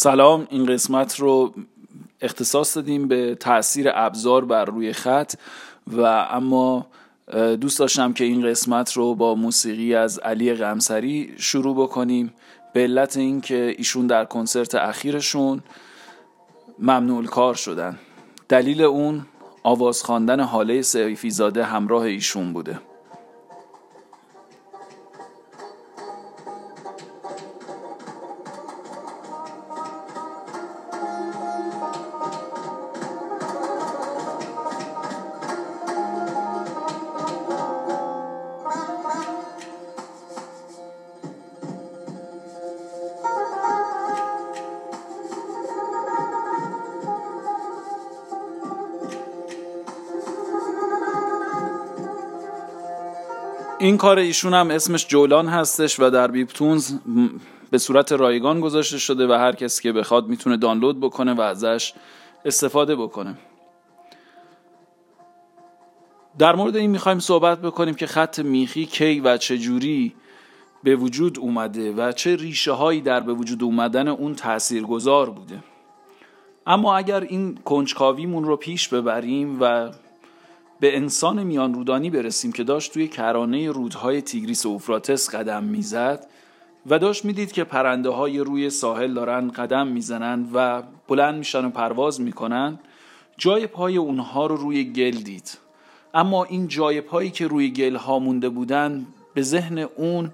سلام این قسمت رو اختصاص دادیم به تاثیر ابزار بر روی خط و اما دوست داشتم که این قسمت رو با موسیقی از علی غمسری شروع بکنیم. به علت اینکه ایشون در کنسرت اخیرشون ممنوع کار شدن. دلیل اون آواز خواندن حاله سیفیزاده همراه ایشون بوده. کار ایشون هم اسمش جولان هستش و در بیپتونز به صورت رایگان گذاشته شده و هر کسی که بخواد می‌تونه دانلود بکنه و ازش استفاده بکنه. در مورد این می‌خوایم صحبت بکنیم که خط میخی کی و چجوری به وجود اومده و چه ریشه هایی در به وجود اومدن اون تاثیرگذار بوده. اما اگر این کنجکاویمون رو پیش ببریم و به انسان میان رودانی برسیم که داشت توی کرانه رودهای تیگریس و اوفراتس قدم می‌زد و داشت می‌دید که پرنده های روی ساحل دارن قدم می‌زنن و بلند میشن و پرواز می‌کنن جای پای اونها رو روی گل دید. اما این جای پایی که روی گل ها مونده بودن به ذهن اون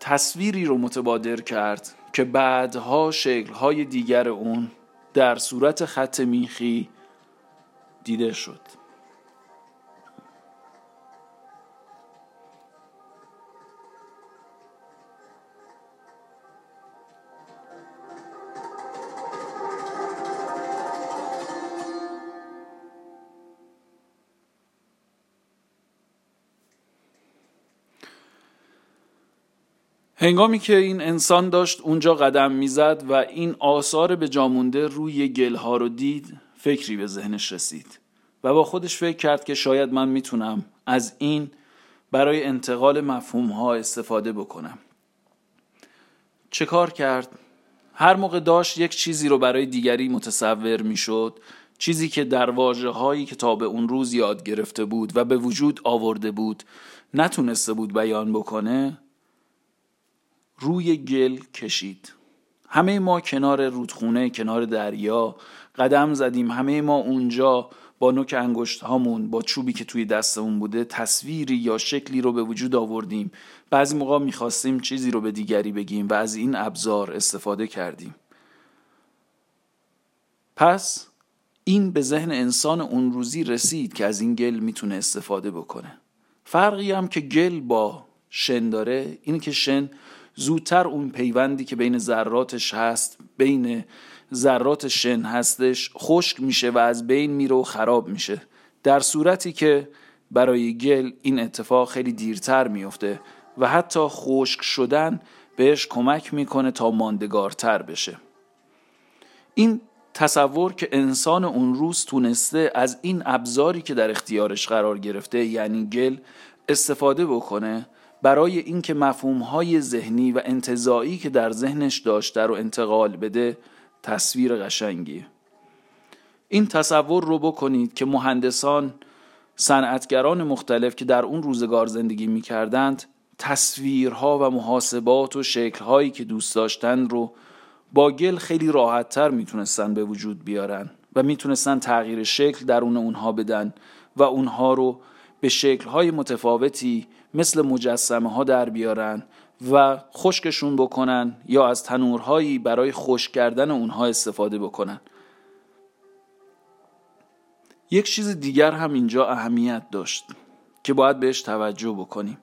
تصویری رو متبادر کرد که بعدها شکلهای دیگر اون در صورت خط میخی دیده شد. هنگامی که این انسان داشت اونجا قدم می‌زد و این آثار به جامونده روی گلها رو دید فکری به ذهنش رسید و با خودش فکر کرد که شاید من می‌تونم از این برای انتقال مفهوم ها استفاده بکنم چه کار کرد؟ هر موقع داشت یک چیزی رو برای دیگری متصور می‌شد چیزی که در واجه هایی که تا به اون روز یاد گرفته بود و به وجود آورده بود نتونسته بود بیان بکنه روی گل کشید. همه ما کنار رودخونه کنار دریا قدم زدیم. همه ما اونجا با نوک انگشت هامون با چوبی که توی دستمون بوده تصویری یا شکلی رو به وجود آوردیم. بعضی موقع می‌خواستیم چیزی رو به دیگری بگیم و از این ابزار استفاده کردیم. پس این به ذهن انسان اون روزی رسید که از این گل می‌تونه استفاده بکنه. فرقی هم که گل با شن داره اینه که شن زودتر اون پیوندی که بین ذراتش هست بین ذرات شن هستش خشک میشه و از بین میره و خراب میشه. در صورتی که برای گل این اتفاق خیلی دیرتر میفته و حتی خشک شدن بهش کمک می‌کنه تا ماندگارتر بشه. این تصور که انسان اون روز تونسته از این ابزاری که در اختیارش قرار گرفته یعنی گل استفاده بکنه برای اینکه مفهومهای ذهنی و انتظایی که در ذهنش داشته رو انتقال بده تصویر قشنگی این تصور رو بکنید که مهندسان صنعتگران مختلف که در اون روزگار زندگی می کردند تصویرها و محاسبات و شکلهایی که دوست داشتن رو با گل خیلی راحتتر می‌تونستن به وجود بیارن و می‌تونستن تغییر شکل درون اونها بدن و اونها رو به شکلهای متفاوتی مثل مجسمه ها در بیارن و خشکشون بکنن یا از تنورهایی برای خشک کردن اونها استفاده بکنن. یک چیز دیگر هم اینجا اهمیت داشت که باید بهش توجه بکنیم.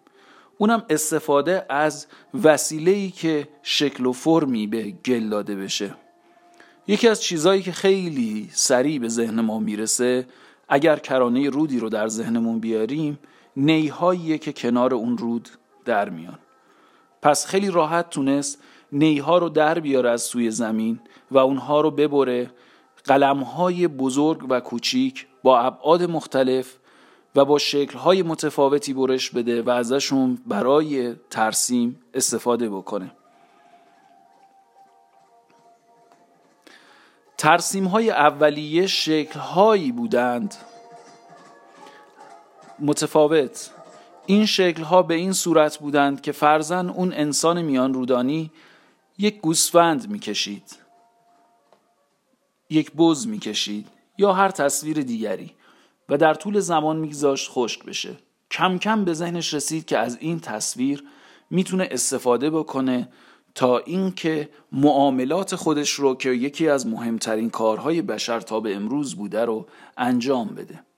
اونم استفاده از وسیله‌ای که شکل و فرمی به گل داده بشه. یکی از چیزهایی که خیلی سریع به ذهن ما می‌رسه اگر کرانه رودی رو در ذهنمون بیاریم نیهاییه که کنار اون رود در میان. پس خیلی راحت تونست نیها رو در بیاره از سوی زمین و اونها رو ببره قلمهای بزرگ و کوچیک با ابعاد مختلف و با شکلهای متفاوتی برش بده و ازشون برای ترسیم استفاده بکنه. ترسیم های اولیه شکل هایی بودند متفاوت. این شکل ها به این صورت بودند که فرزن اون انسان میان رودانی یک گوسفند می‌کشید. یک بز می‌کشید یا هر تصویر دیگری و در طول زمان میگذاشت خشک بشه. کم کم به ذهنش رسید که از این تصویر می‌تونه استفاده بکنه تا اینکه معاملات خودش رو که یکی از مهمترین کارهای بشر تا به امروز بوده رو انجام بده.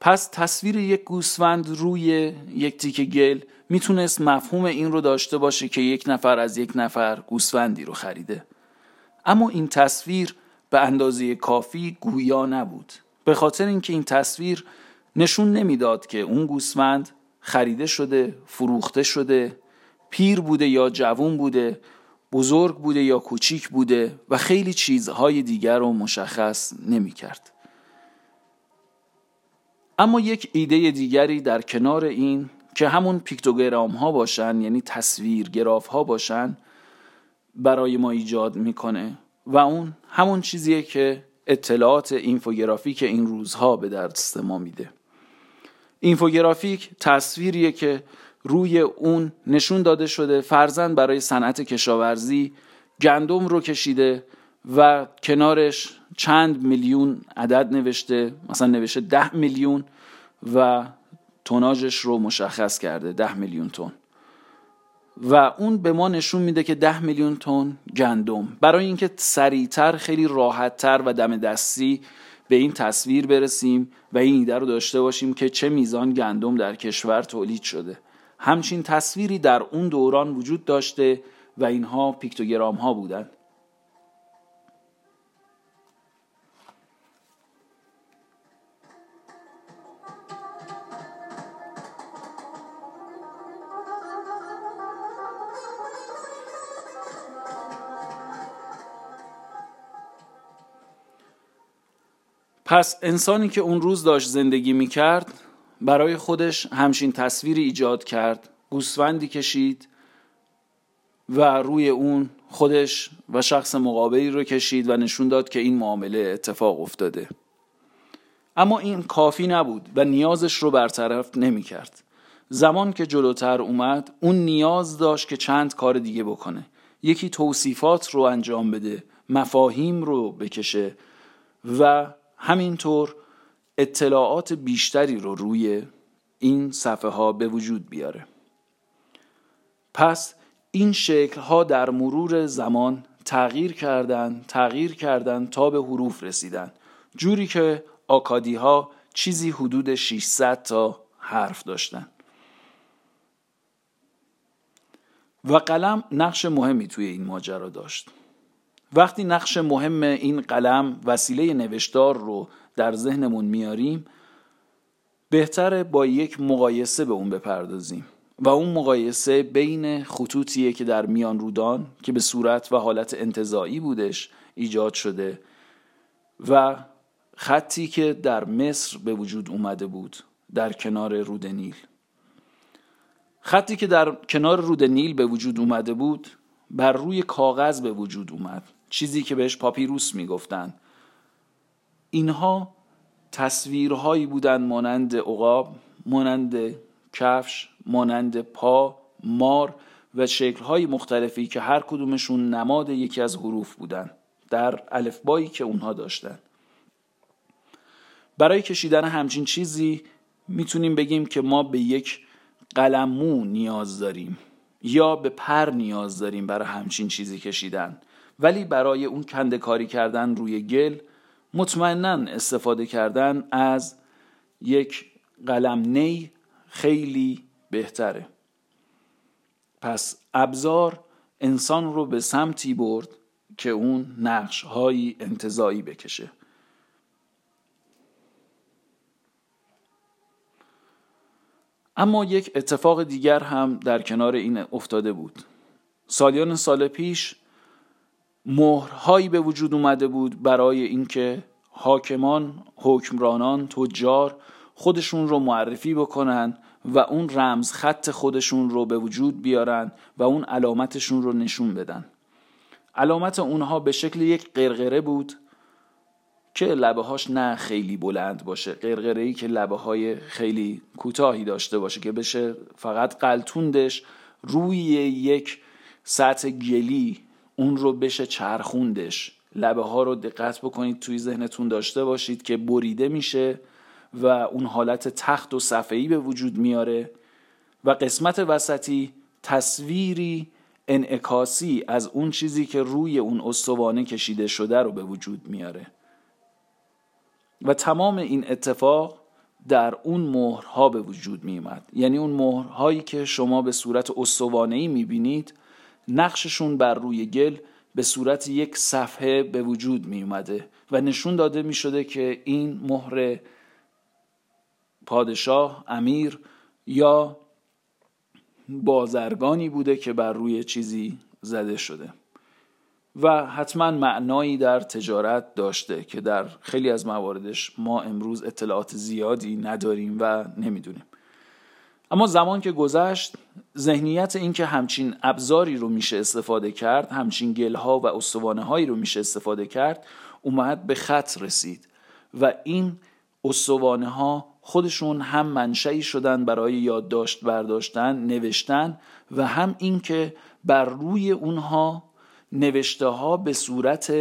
پس تصویر یک گوسفند روی یک تیک گل می‌تونست مفهوم این رو داشته باشه که یک نفر از یک نفر گوسفندی رو خریده اما این تصویر به اندازه کافی گویا نبود به خاطر اینکه این تصویر نشون نمی‌داد که اون گوسفند خریده شده فروخته شده پیر بوده یا جوون بوده بزرگ بوده یا کوچیک بوده و خیلی چیزهای دیگر رو مشخص نمی کرد. اما یک ایده دیگری در کنار این که همون پیکتوگرام ها باشن یعنی تصویر گراف ها باشن برای ما ایجاد می‌کنه. و اون همون چیزیه که اطلاعات اینفوگرافیک این روزها به دست ما میده. اینفوگرافیک تصویریه که روی اون نشون داده شده فرزن برای صنعت کشاورزی گندم رو کشیده و کنارش چند میلیون عدد نوشته مثلا نوشته ده میلیون و توناژش رو مشخص کرده ده میلیون تن. و اون به ما نشون میده که ده میلیون تن گندم. برای اینکه سریعتر خیلی راحتتر و دم دستی به این تصویر برسیم و این ایده رو داشته باشیم که چه میزان گندم در کشور تولید شده. همچین تصویری در اون دوران وجود داشته و اینها پیکتوگرام ها بودند پس انسانی که اون روز داشت زندگی می کرد برای خودش همچین تصویری ایجاد کرد گوسفندی کشید و روی اون خودش و شخص مقابلی رو کشید و نشون داد که این معامله اتفاق افتاده. اما این کافی نبود و نیازش رو برطرف نمی کرد زمان که جلوتر اومد اون نیاز داشت که چند کار دیگه بکنه. یکی توصیفات رو انجام بده مفاهیم رو بکشه و همینطور اطلاعات بیشتری رو روی این صفحه ها به وجود بیاره. پس این شکل ها در مرور زمان تغییر کردن تغییر کردن تا به حروف رسیدن. جوری که آکادی ها چیزی حدود 600 تا حرف داشتن. و قلم نقش مهمی توی این ماجرا داشت. وقتی نقش مهم این قلم وسیله نوشتار رو در ذهنمون میاریم بهتره با یک مقایسه به اون بپردازیم. و اون مقایسه بین خطوطیه که در میان رودان که به صورت و حالت انتظایی بودش ایجاد شده و خطی که در مصر به وجود اومده بود در کنار رود نیل. خطی که در کنار رود نیل به وجود اومده بود بر روی کاغذ به وجود اومد. چیزی که بهش پاپیروس می‌گفتن. اینها تصویرهایی بودند مانند عقاب مانند کفش مانند پا مار و شکلهای مختلفی که هر کدومشون نماد یکی از حروف بودن در الفبایی که اونها داشتن. برای کشیدن همچین چیزی می‌تونیم بگیم که ما به یک قلمو نیاز داریم یا به پر نیاز داریم برای همچین چیزی کشیدن. ولی برای اون کنده کاری کردن روی گل مطمئنا استفاده کردن از یک قلم نی خیلی بهتره. پس ابزار انسان رو به سمتی برد که اون نقش های انتظایی بکشه. اما یک اتفاق دیگر هم در کنار این افتاده بود. سالیان سال پیش مهرهایی به وجود اومده بود برای اینکه حاکمان، حکمرانان، تجار خودشون رو معرفی بکنن و اون رمز خط خودشون رو به وجود بیارن و اون علامتشون رو نشون بدن. علامت اونها به شکل یک قرقره بود که لبه هاش نه خیلی بلند باشه. قرقره که لبه های خیلی کوتاهی داشته باشه که بشه فقط قلتوندش روی یک سطح گلی اون رو بشه چرخوندش. لبه ها رو دقت بکنید توی ذهنتون داشته باشید که بریده میشه و اون حالت تخت و صفحه‌ای به وجود میاره. و قسمت وسطی تصویری انعکاسی از اون چیزی که روی اون استوانه کشیده شده رو به وجود میاره. و تمام این اتفاق در اون مهرها به وجود میومد یعنی اون مهرهایی که شما به صورت استوانه می بینید نقششون بر روی گل به صورت یک صفحه به وجود می اومده و نشون داده می شده که این مهر پادشاه امیر یا بازرگانی بوده که بر روی چیزی زده شده. و حتما معنایی در تجارت داشته که در خیلی از مواردش ما امروز اطلاعات زیادی نداریم و نمی‌دونیم. اما زمان که گذشت ذهنیت اینکه همچین ابزاری رو میشه استفاده کرد همچین گلها و استوانه هایی رو میشه استفاده کرد اومد به خط رسید و این استوانه ها خودشون هم منشعی شدن برای یادداشت برداشتن نوشتن و هم اینکه بر روی اونها نوشته ها به صورت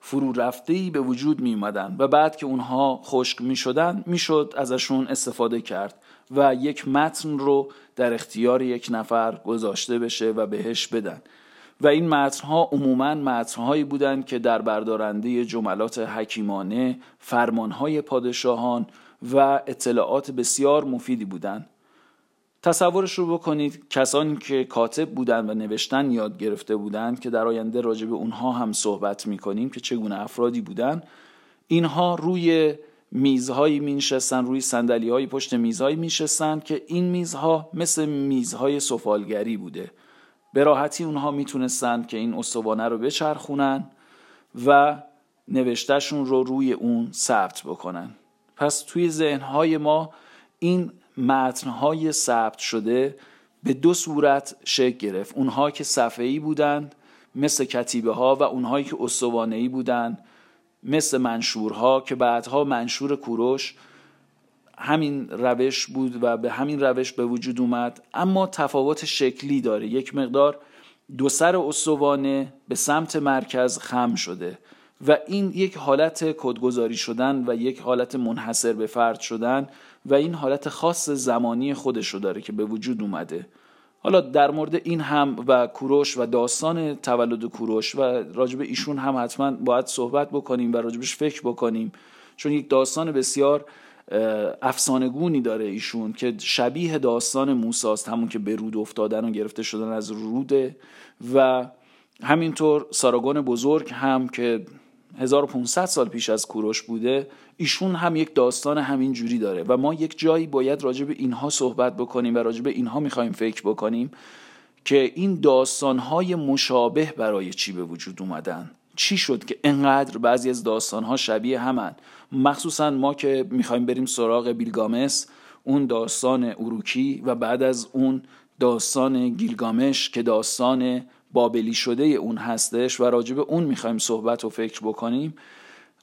فرو رفته به وجود می اومدن و بعد که اونها خشک می شدن می شد ازشون استفاده کرد. و یک متن رو در اختیار یک نفر گذاشته بشه و بهش بدن. و این متنها عموما متنهایی بودند که در بردارنده جملات حکیمانه فرمانهای پادشاهان و اطلاعات بسیار مفیدی بودند. تصورش رو بکنید کسانی که کاتب بودند و نوشتن یاد گرفته بودند که در آینده راجع به اونها هم صحبت می‌کنیم که چگونه افرادی بودند اینها روی میزهایی می نشستن روی سندلی های پشت میزهایی می نشستن که این میزها مثل میزهای سفالگری بوده. به راحتی اونها می‌تونستند که این استوانه رو بچرخونن و نوشتهشون رو روی اون ثبت بکنن. پس توی ذهنهای ما این متنهای ثبت شده به دو صورت شکل گرفت. اونها که صفحه‌ای بودند مثل کتیبه ها و اونهایی که استوانه‌ای بودند. مثل منشورها که بعدها منشور کوروش همین روش بود و به همین روش به وجود اومد. اما تفاوت شکلی داره. یک مقدار دو سر استوانه به سمت مرکز خم شده و این یک حالت کدگذاری شدن و یک حالت منحصر به فرد شدن و این حالت خاص زمانی خودش رو داره که به وجود اومده. حالا در مورد این هم و کوروش و داستان تولد کوروش و راجب ایشون هم حتما باید صحبت بکنیم و راجبش فکر بکنیم. چون یک داستان بسیار افسانگونی داره ایشون که شبیه داستان موساست همون که به رود افتادن و گرفته شدن از روده و همینطور ساراگون بزرگ هم که 1500 سال پیش از کوروش بوده ایشون هم یک داستان همین جوری داره و ما یک جایی باید راجع به اینها صحبت بکنیم و راجع به اینها می‌خوایم فکر بکنیم که این داستانهای مشابه برای چی به وجود اومدن؟ چی شد که انقدر بعضی از داستانها شبیه همن؟ مخصوصا ما که می‌خوایم بریم سراغ بیلگامس اون داستان اروکی و بعد از اون داستان گیلگامش که داستان بابلی شده اون هستش و راجب اون می‌خوایم صحبت و فکر بکنیم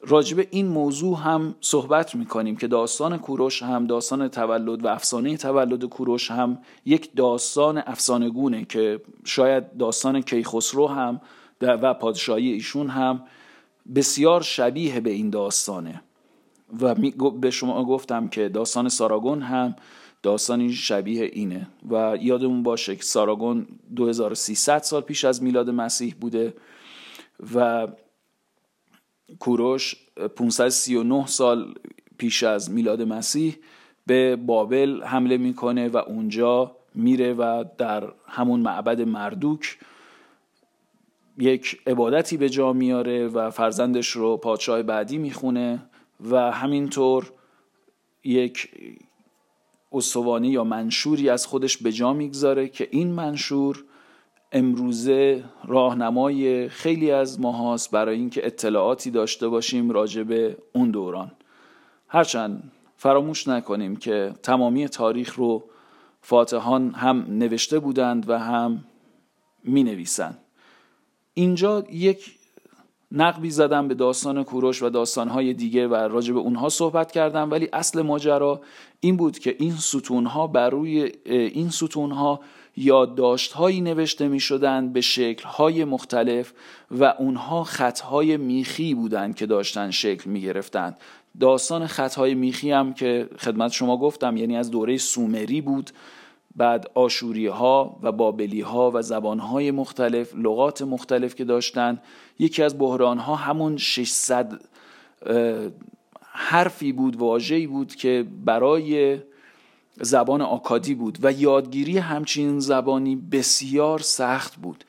راجب این موضوع هم صحبت می‌کنیم که داستان کوروش هم داستان تولد و افسانه تولد کوروش هم یک داستان افسانگونه که شاید داستان کیخسرو هم و پادشاهی ایشون هم بسیار شبیه به این داستانه. و به شما گفتم که داستان ساراگون هم داستانی شبیه اینه و یادمون باشه که ساراگون 2300 سال پیش از میلاد مسیح بوده و کوروش 539 سال پیش از میلاد مسیح به بابل حمله می‌کنه و اونجا میره و در همون معبد مردوک یک عبادتی به جا میاره و فرزندش رو پادشاه بعدی می‌خونه و همینطور یک استوانی یا منشوری از خودش به جا می‌گذاره که این منشور امروزه راهنمای خیلی از ماهاست برای اینکه اطلاعاتی داشته باشیم راجع به اون دوران. هرچند فراموش نکنیم که تمامی تاریخ رو فاتحان هم نوشته بودند و هم می نویسند اینجا یک نقبی زدم به داستان کوروش و داستانهای دیگه و راجع به اونها صحبت کردم ولی اصل ماجرا این بود که این ستونها بر روی این ستونها یادداشتهایی نوشته می شدن به شکلهای مختلف و اونها خطهای میخی بودند که داشتن شکل می گرفتن داستان خطهای میخی هم که خدمت شما گفتم یعنی از دوره سومری بود. بعد آشوری ها و بابلی ها و زبان های مختلف لغات مختلف که داشتن. یکی از بحران ها همون 600 حرفی بود واژه‌ای بود که برای زبان آکادی بود و یادگیری همچین زبانی بسیار سخت بود.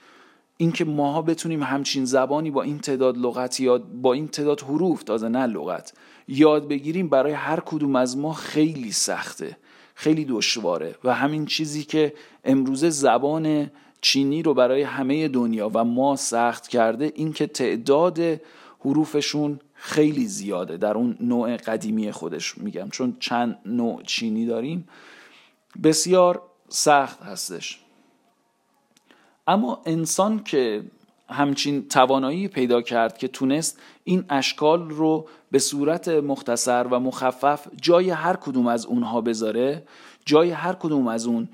اینکه ماها بتونیم همچین زبانی با این تعداد لغت یاد با این تعداد حروف تازه نه لغت یاد بگیریم برای هر کدوم از ما خیلی سخته. خیلی دشواره و همین چیزی که امروزه زبان چینی رو برای همه دنیا و ما سخت کرده این که تعداد حروفشون خیلی زیاده در اون نوع قدیمی خودش میگم. چون چند نوع چینی داریم بسیار سخت هستش. اما انسان که همچین توانایی پیدا کرد که تونست این اشکال رو به صورت مختصر و مخفف جای هر کدوم از اونها بذاره جای هر کدوم از اون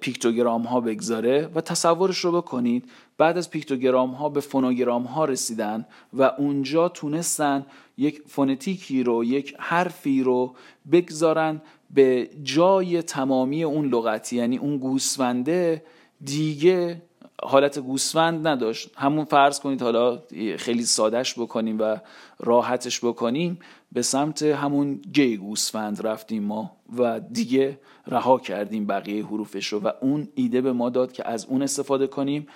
پیکتوگرام ها بگذاره و تصورش رو بکنید بعد از پیکتوگرام ها به فونوگرام ها رسیدن و اونجا تونستن یک فونتیکی رو یک حرفی رو بگذارن به جای تمامی اون لغتی یعنی اون گوسفنده دیگه حالت گوسفند نداشت. همون فرض کنید حالا خیلی سادش بکنیم و راحتش بکنیم به سمت همون گی گوسفند رفتیم ما و دیگه رها کردیم بقیه حروفش رو و اون ایده به ما داد که از اون استفاده کنیم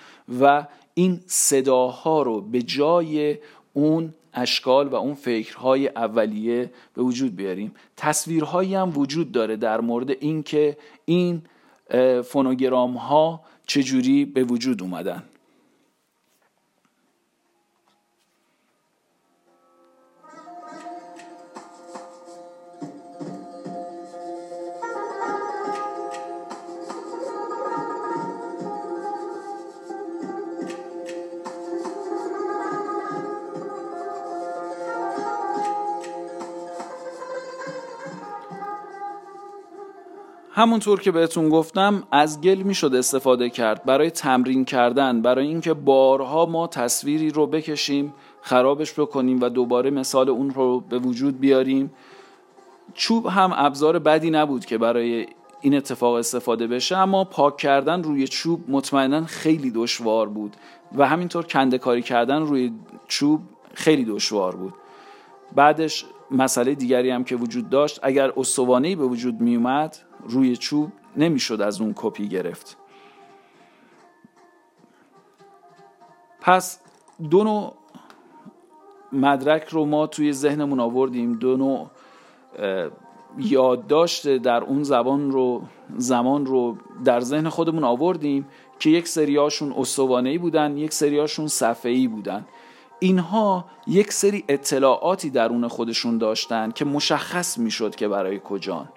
و این صداها رو به جای اون اشکال و اون فکرهای اولیه به وجود بیاریم. تصویرهایی هم وجود داره در مورد اینکه این فونوگرام ها چجوری به وجود اومدن. همونطور که بهتون گفتم از گل می‌شد استفاده کرد. برای تمرین کردن برای اینکه بارها ما تصویری رو بکشیم خرابش بکنیم و دوباره مثال اون رو به وجود بیاریم. چوب هم ابزار بدی نبود که برای این اتفاق استفاده بشه اما پاک کردن روی چوب مطمئنا خیلی دشوار بود و همینطور کنده کاری کردن روی چوب خیلی دشوار بود. بعدش مسئله دیگری هم که وجود داشت اگر استوانهی به وجود می اومد روی چوب نمی‌شد از اون کپی گرفت. پس دو نوع مدرک رو ما توی ذهنمون آوردیم. دو نوع یادداشت در اون زبان رو زمان رو در ذهن خودمون آوردیم که یک سریاشون استوانه‌ای بودن یک سریاشون صفحه‌ای بودن. اینها یک سری اطلاعاتی درون خودشون داشتن که مشخص می‌شد که برای کجان.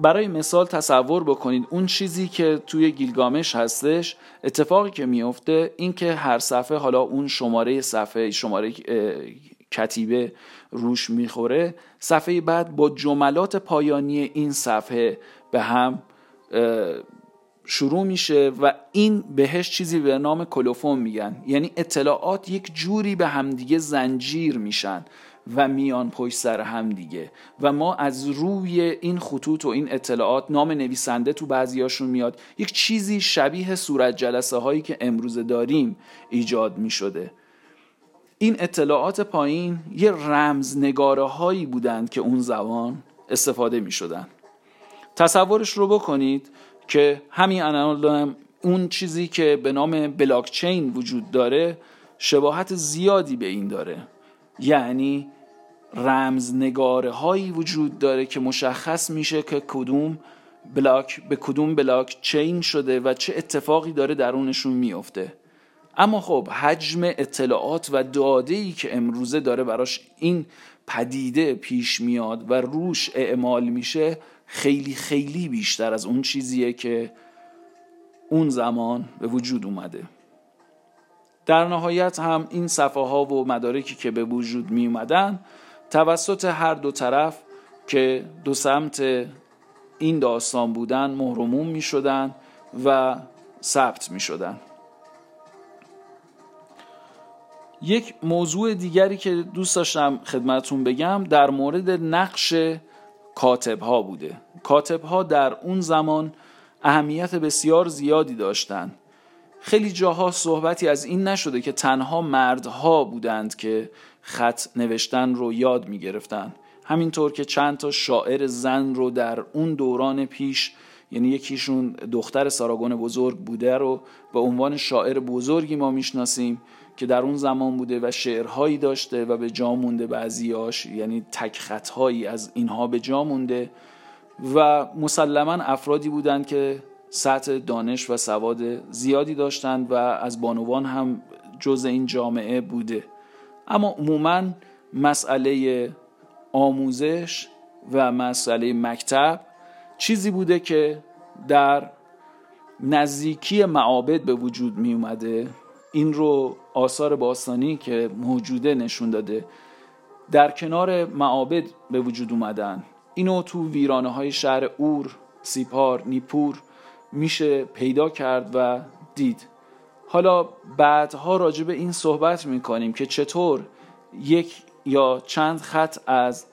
برای مثال تصور بکنید اون چیزی که توی گیلگامش هستش اتفاقی که میفته این که هر صفحه حالا اون شماره صفحه شماره کتیبه روش می‌خوره صفحه بعد با جملات پایانی این صفحه به هم شروع میشه و این بهش چیزی به نام کلوفون میگن. یعنی اطلاعات یک جوری به همدیگه زنجیر میشن. و میان پشت سر هم دیگه. و ما از روی این خطوط و این اطلاعات نام نویسنده تو بعضیاشون میاد. یک چیزی شبیه صورت جلسه هایی که امروز داریم ایجاد می شده این اطلاعات پایین یه رمز نگاره هایی بودند که اون زبان استفاده می شدن تصورش رو بکنید که همین الان اون چیزی که به نام بلاکچین وجود داره شباهت زیادی به این داره. یعنی رمزنگاره هایی وجود داره که مشخص میشه که کدوم بلاک به کدوم بلاک چین شده و چه اتفاقی داره درونشون میافته. اما خب حجم اطلاعات و داده ای که امروزه داره براش این پدیده پیش میاد و روش اعمال میشه خیلی خیلی بیشتر از اون چیزیه که اون زمان به وجود اومده. در نهایت هم این صفحه ها و مدارکی که به وجود می اومدن توسط هر دو طرف که دو سمت این داستان بودن مهرموم می شدن و ثبت می شدن یک موضوع دیگری که دوست داشتم خدمتون بگم در مورد نقش کاتب ها بوده. کاتب ها در اون زمان اهمیت بسیار زیادی داشتند خیلی جاها صحبتی از این نشده که تنها مردها بودند که خط نوشتن رو یاد می گرفتن همینطور که چند تا شاعر زن رو در اون دوران پیش یعنی یکیشون دختر ساراگون بزرگ بوده رو به عنوان شاعر بزرگی ما می‌شناسیم که در اون زمان بوده و شعرهایی داشته و به جا مونده بعضیاش یعنی تک خطهایی از اینها به جا مونده و مسلما افرادی بودند که سطح دانش و سواد زیادی داشتند و از بانوان هم جز این جامعه بوده. اما عموما مسئله آموزش و مسئله مکتب چیزی بوده که در نزدیکی معابد به وجود می اومده. این رو آثار باستانی که موجوده نشون داده در کنار معابد به وجود اومدن. اینو تو ویرانه های شهر اور، سیپار، نیپور میشه پیدا کرد و دید. حالا بعدها راجع به این صحبت می‌کنیم که چطور یک یا چند خط از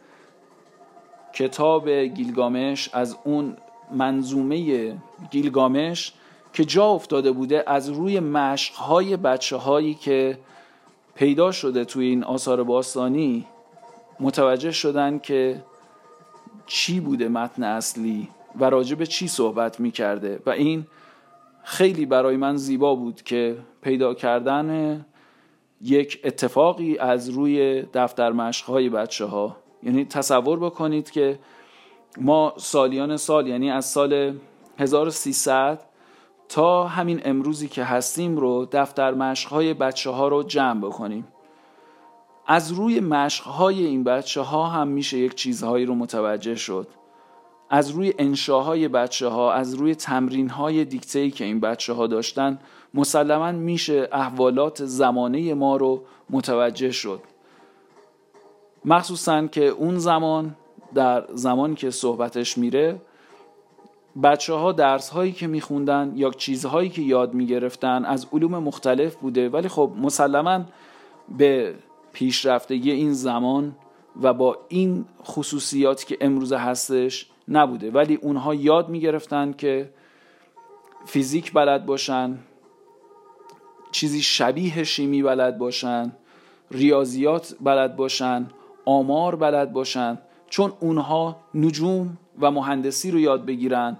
کتاب گیلگامش از اون منظومه گیلگامش که جا افتاده بوده از روی مشقهای بچه هایی که پیدا شده توی این آثار باستانی متوجه شدن که چی بوده متن اصلی و راجع به چی صحبت می کرده و این خیلی برای من زیبا بود که پیدا کردن یک اتفاقی از روی دفتر مشقهای بچه ها یعنی تصور بکنید که ما سالیان سال یعنی از سال 1300 تا همین امروزی که هستیم رو دفتر مشقهای بچه ها رو جمع بکنیم. از روی مشقهای این بچه ها هم میشه یک چیزهایی رو متوجه شد. از روی انشاهای بچه ها از روی تمرین های دیکته که این بچه ها داشتن مسلما میشه احوالات زمانه ما رو متوجه شد. مخصوصا که اون زمان در زمانی که صحبتش میره بچه ها درس هایی که میخوندن یا چیزهایی که یاد می‌گرفتن از علوم مختلف بوده. ولی خب مسلما به پیشرفتگی این زمان و با این خصوصیاتی که امروزه هستش نبوده. ولی اونها یاد می‌گرفتن که فیزیک بلد باشن چیزی شبیه شیمی بلد باشن ریاضیات بلد باشن آمار بلد باشن. چون اونها نجوم و مهندسی رو یاد بگیرن.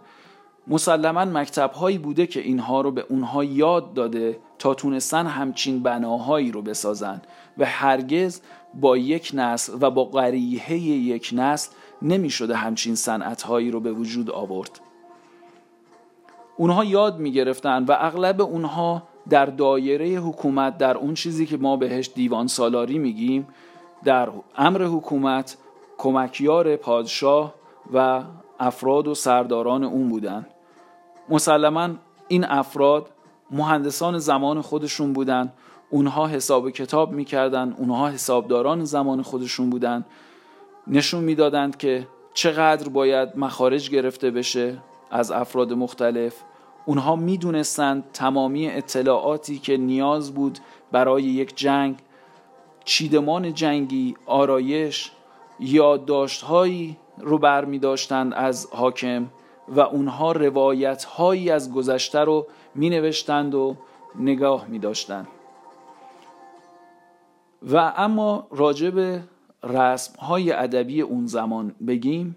مسلما مکتب هایی بوده که اینها رو به اونها یاد داده تا تونستن همچین بناهایی رو بسازن. و هرگز با یک نسل و با قریحه یک نسل نمی شده همچین صنعت هایی رو به وجود آورد. اونها یاد می گرفتن و اغلب اونها در دایره حکومت در اون چیزی که ما بهش دیوان سالاری میگیم در امر حکومت کمکیار پادشاه و افراد و سرداران اون بودن. مسلما این افراد مهندسان زمان خودشون بودن اونها حساب کتاب می‌کردن اونها حسابداران زمان خودشون بودن. نشون می‌دادند که چقدر باید مخارج گرفته بشه از افراد مختلف. اونها می‌دونستند تمامی اطلاعاتی که نیاز بود برای یک جنگ چیدمان جنگی آرایش یادداشتهایی رو بر می داشتند از حاکم و اونها روایت هایی از گذشته رو می نوشتند و نگاه می داشتند و اما راجع به رسم های ادبی اون زمان بگیم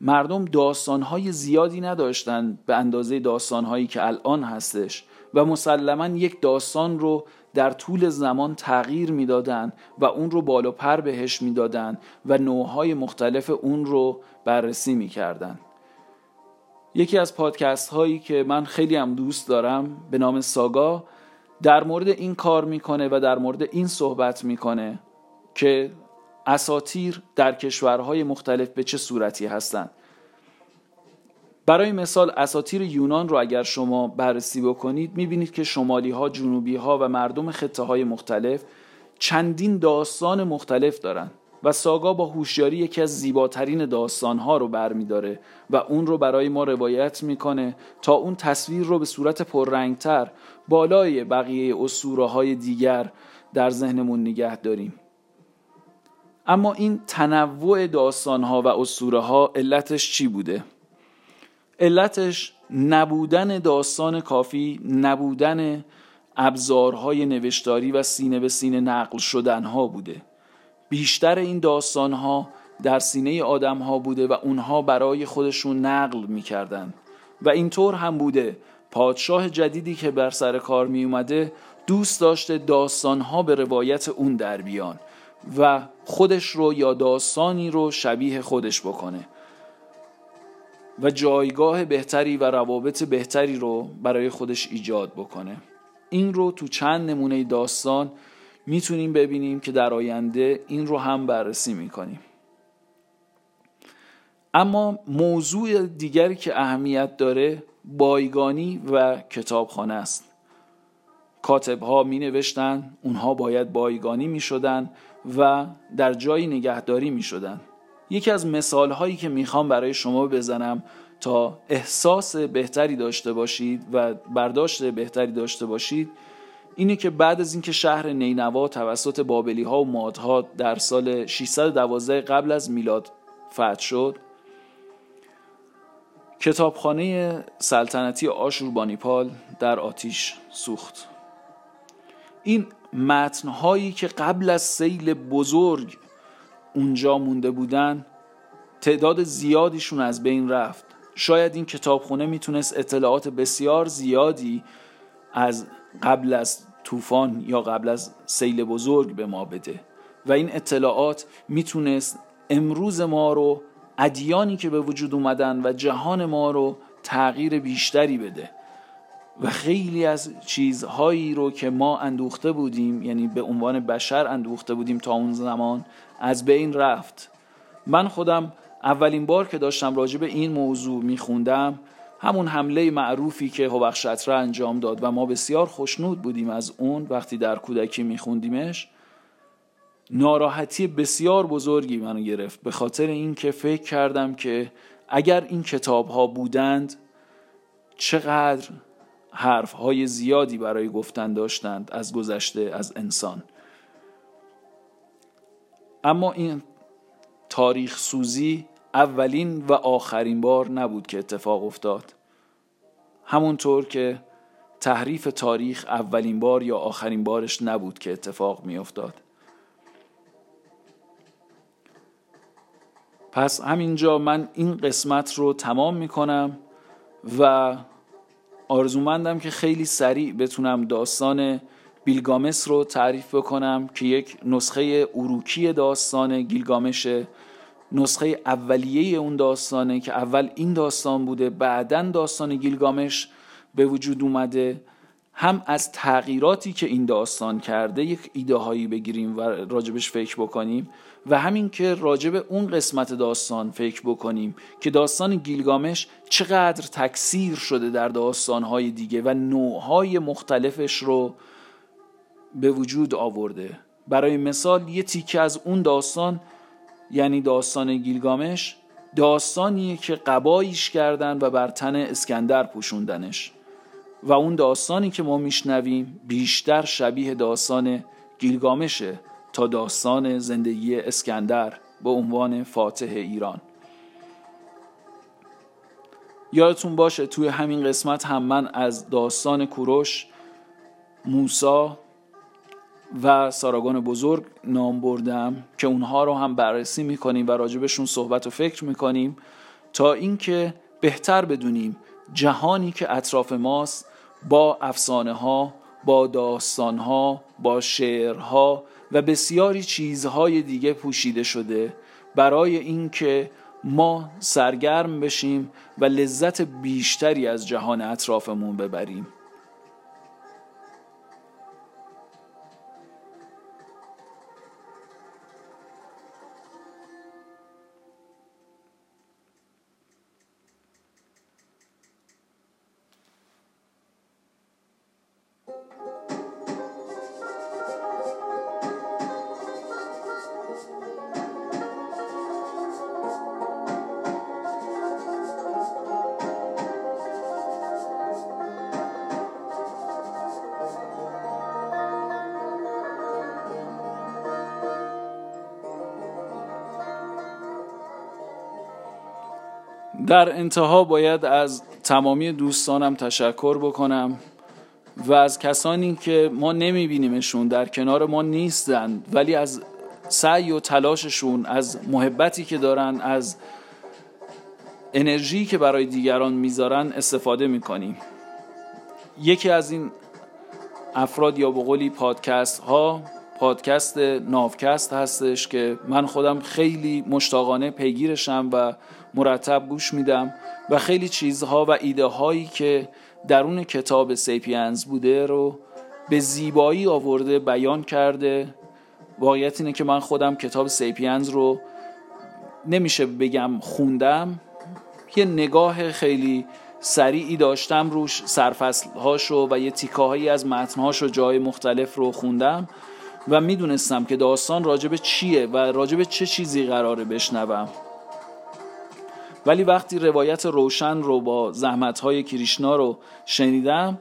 مردم داستان های زیادی نداشتند به اندازه داستان هایی که الان هستش و مسلما یک داستان رو در طول زمان تغییر می‌دادند و اون رو بالا پر بهش می‌دادند و نوعهای مختلف اون رو بررسی می‌کردند. یکی از پادکست هایی که من خیلی هم دوست دارم به نام ساگا در مورد این کار می‌کنه و در مورد این صحبت می‌کنه که اساتیر در کشورهای مختلف به چه صورتی هستند؟ برای مثال اساتیر یونان رو اگر شما بررسی بکنید می‌بینید که شمالی ها جنوبی ها و مردم خطه های مختلف چندین داستان مختلف دارند و ساگا با هوشیاری یکی از زیباترین داستانها رو برمیداره و اون رو برای ما روایت می‌کنه تا اون تصویر رو به صورت پررنگتر بالای بقیه اسطوره های دیگر در ذهنمون نگه داریم. اما این تنوع داستانها و اسطوره ها علتش چی بوده؟ علتش نبودن داستان کافی نبودن ابزارهای نوشتاری و سینه به سینه نقل شدنها بوده. بیشتر این داستان ها در سینه آدم ها بوده و اونها برای خودشون نقل می‌کردن. و اینطور هم بوده. پادشاه جدیدی که بر سر کار می اومده دوست داشته داستان ها به روایت اون در بیان. و خودش رو یا داستانی رو شبیه خودش بکنه. و جایگاه بهتری و روابط بهتری رو برای خودش ایجاد بکنه. این رو تو چند نمونه داستان می‌تونیم ببینیم که در آینده این رو هم بررسی می‌کنیم. اما موضوع دیگری که اهمیت داره بایگانی و کتابخانه است. کاتب ها می نوشتن اونها باید بایگانی می شدن و در جایی نگهداری می شدن یکی از مثال هایی که می‌خوام برای شما بزنم تا احساس بهتری داشته باشید و برداشت بهتری داشته باشید اینه که بعد از اینکه شهر نینوا توسط بابلی ها و مادها در سال 612 قبل از میلاد فتح شد کتابخانه سلطنتی آشوربانیپال در آتیش سوخت. این متنهایی که قبل از سیل بزرگ اونجا مونده بودن تعداد زیادیشون از بین رفت. شاید این کتابخونه می‌تونست اطلاعات بسیار زیادی از قبل از طوفان یا قبل از سیل بزرگ به ما بده و این اطلاعات می‌تونست امروز ما رو ادیانی که به وجود اومدن و جهان ما رو تغییر بیشتری بده. و خیلی از چیزهایی رو که ما اندوخته بودیم یعنی به عنوان بشر اندوخته بودیم تا اون زمان از بین رفت. من خودم اولین بار که داشتم راجع به این موضوع میخوندم همون حمله معروفی که هوبخشتره انجام داد و ما بسیار خوشنود بودیم از اون وقتی در کودکی میخوندیمش. ناراحتی بسیار بزرگی منو گرفت به خاطر اینکه فکر کردم که اگر این کتاب ها بودند چقدر حرف های زیادی برای گفتن داشتند از گذشته از انسان. اما این تاریخ سوزی اولین و آخرین بار نبود که اتفاق افتاد. همونطور که تحریف تاریخ اولین بار یا آخرین بارش نبود که اتفاق می افتاد پس همینجا من این قسمت رو تمام می کنم و آرزومندم که خیلی سریع بتونم داستان بیلگامس رو تعریف بکنم که یک نسخه اروکی داستان گیلگامشه نسخه اولیه اون داستانه که اول این داستان بوده بعدا داستان گیلگامش به وجود اومده. هم از تغییراتی که این داستان کرده یک ایده هایی بگیریم و راجبش فکر بکنیم و همین که راجب اون قسمت داستان فکر بکنیم که داستان گیلگامش چقدر تکثیر شده در داستانهای دیگه و نوعهای مختلفش رو به وجود آورده. برای مثال یه تیکه از اون داستان یعنی داستان گیلگامش داستانیه که قبایش کردن و بر تن اسکندر پوشوندنش. و اون داستانی که ما میشنویم بیشتر شبیه داستان گیلگامشه تا داستان زندگی اسکندر به عنوان فاتح ایران. یادتون باشه توی همین قسمت هم من از داستان کوروش موسا و ساراگان بزرگ نام بردم که اونها رو هم بررسی می‌کنیم و راجبشون صحبت و فکر می‌کنیم تا اینکه بهتر بدونیم جهانی که اطراف ماست با افسانه ها با داستان ها با شعرها و بسیاری چیزهای دیگه پوشیده شده برای اینکه ما سرگرم بشیم و لذت بیشتری از جهان اطرافمون ببریم. در انتها باید از تمامی دوستانم تشکر بکنم و از کسانی که ما نمیبینیمشون در کنار ما نیستن ولی از سعی و تلاششون از محبتی که دارن از انرژی که برای دیگران می‌ذارن استفاده می‌کنیم. یکی از این افراد یا بقولی پادکست ها پادکست ناوکست هستش که من خودم خیلی مشتاقانه پیگیرشم و مرتب گوش میدم و خیلی چیزها و ایده هایی که درون کتاب Sapiens بوده رو به زیبایی آورده بیان کرده. واقعیت اینه که من خودم کتاب Sapiens رو نمیشه بگم خوندم. یه نگاه خیلی سریعی داشتم روش سرفصل هاشو و یه تیکه هایی از متنهاش رو جای مختلف رو خوندم و می‌دونستم که داستان راجب چیه و راجب چه چیزی قراره بشنوم. ولی وقتی روایت روشن رو با زحمت های کریشنا رو شنیدم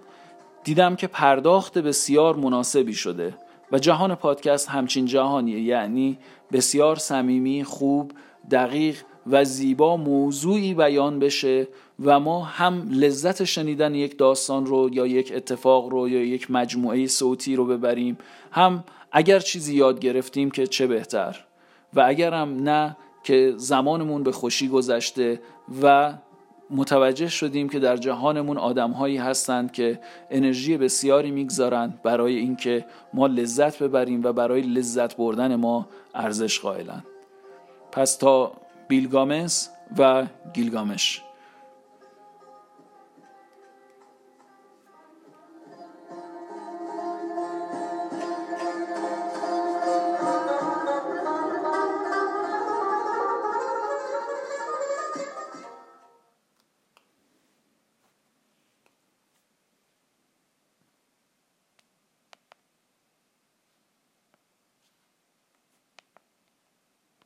دیدم که پرداخت بسیار مناسبی شده و جهان پادکست همچین جهانیه. یعنی بسیار صمیمی خوب دقیق و زیبا موضوعی بیان بشه و ما هم لذت شنیدن یک داستان رو یا یک اتفاق رو یا یک مجموعه صوتی رو ببریم. هم اگر چیزی یاد گرفتیم که چه بهتر؟ و اگرم نه که زمانمون به خوشی گذشته و متوجه شدیم که در جهانمون آدمهایی هستند که انرژی بسیاری می‌گذارند برای اینکه ما لذت ببریم و برای لذت بردن ما ارزش قائلند پس تا بیلگامس و گیلگامش.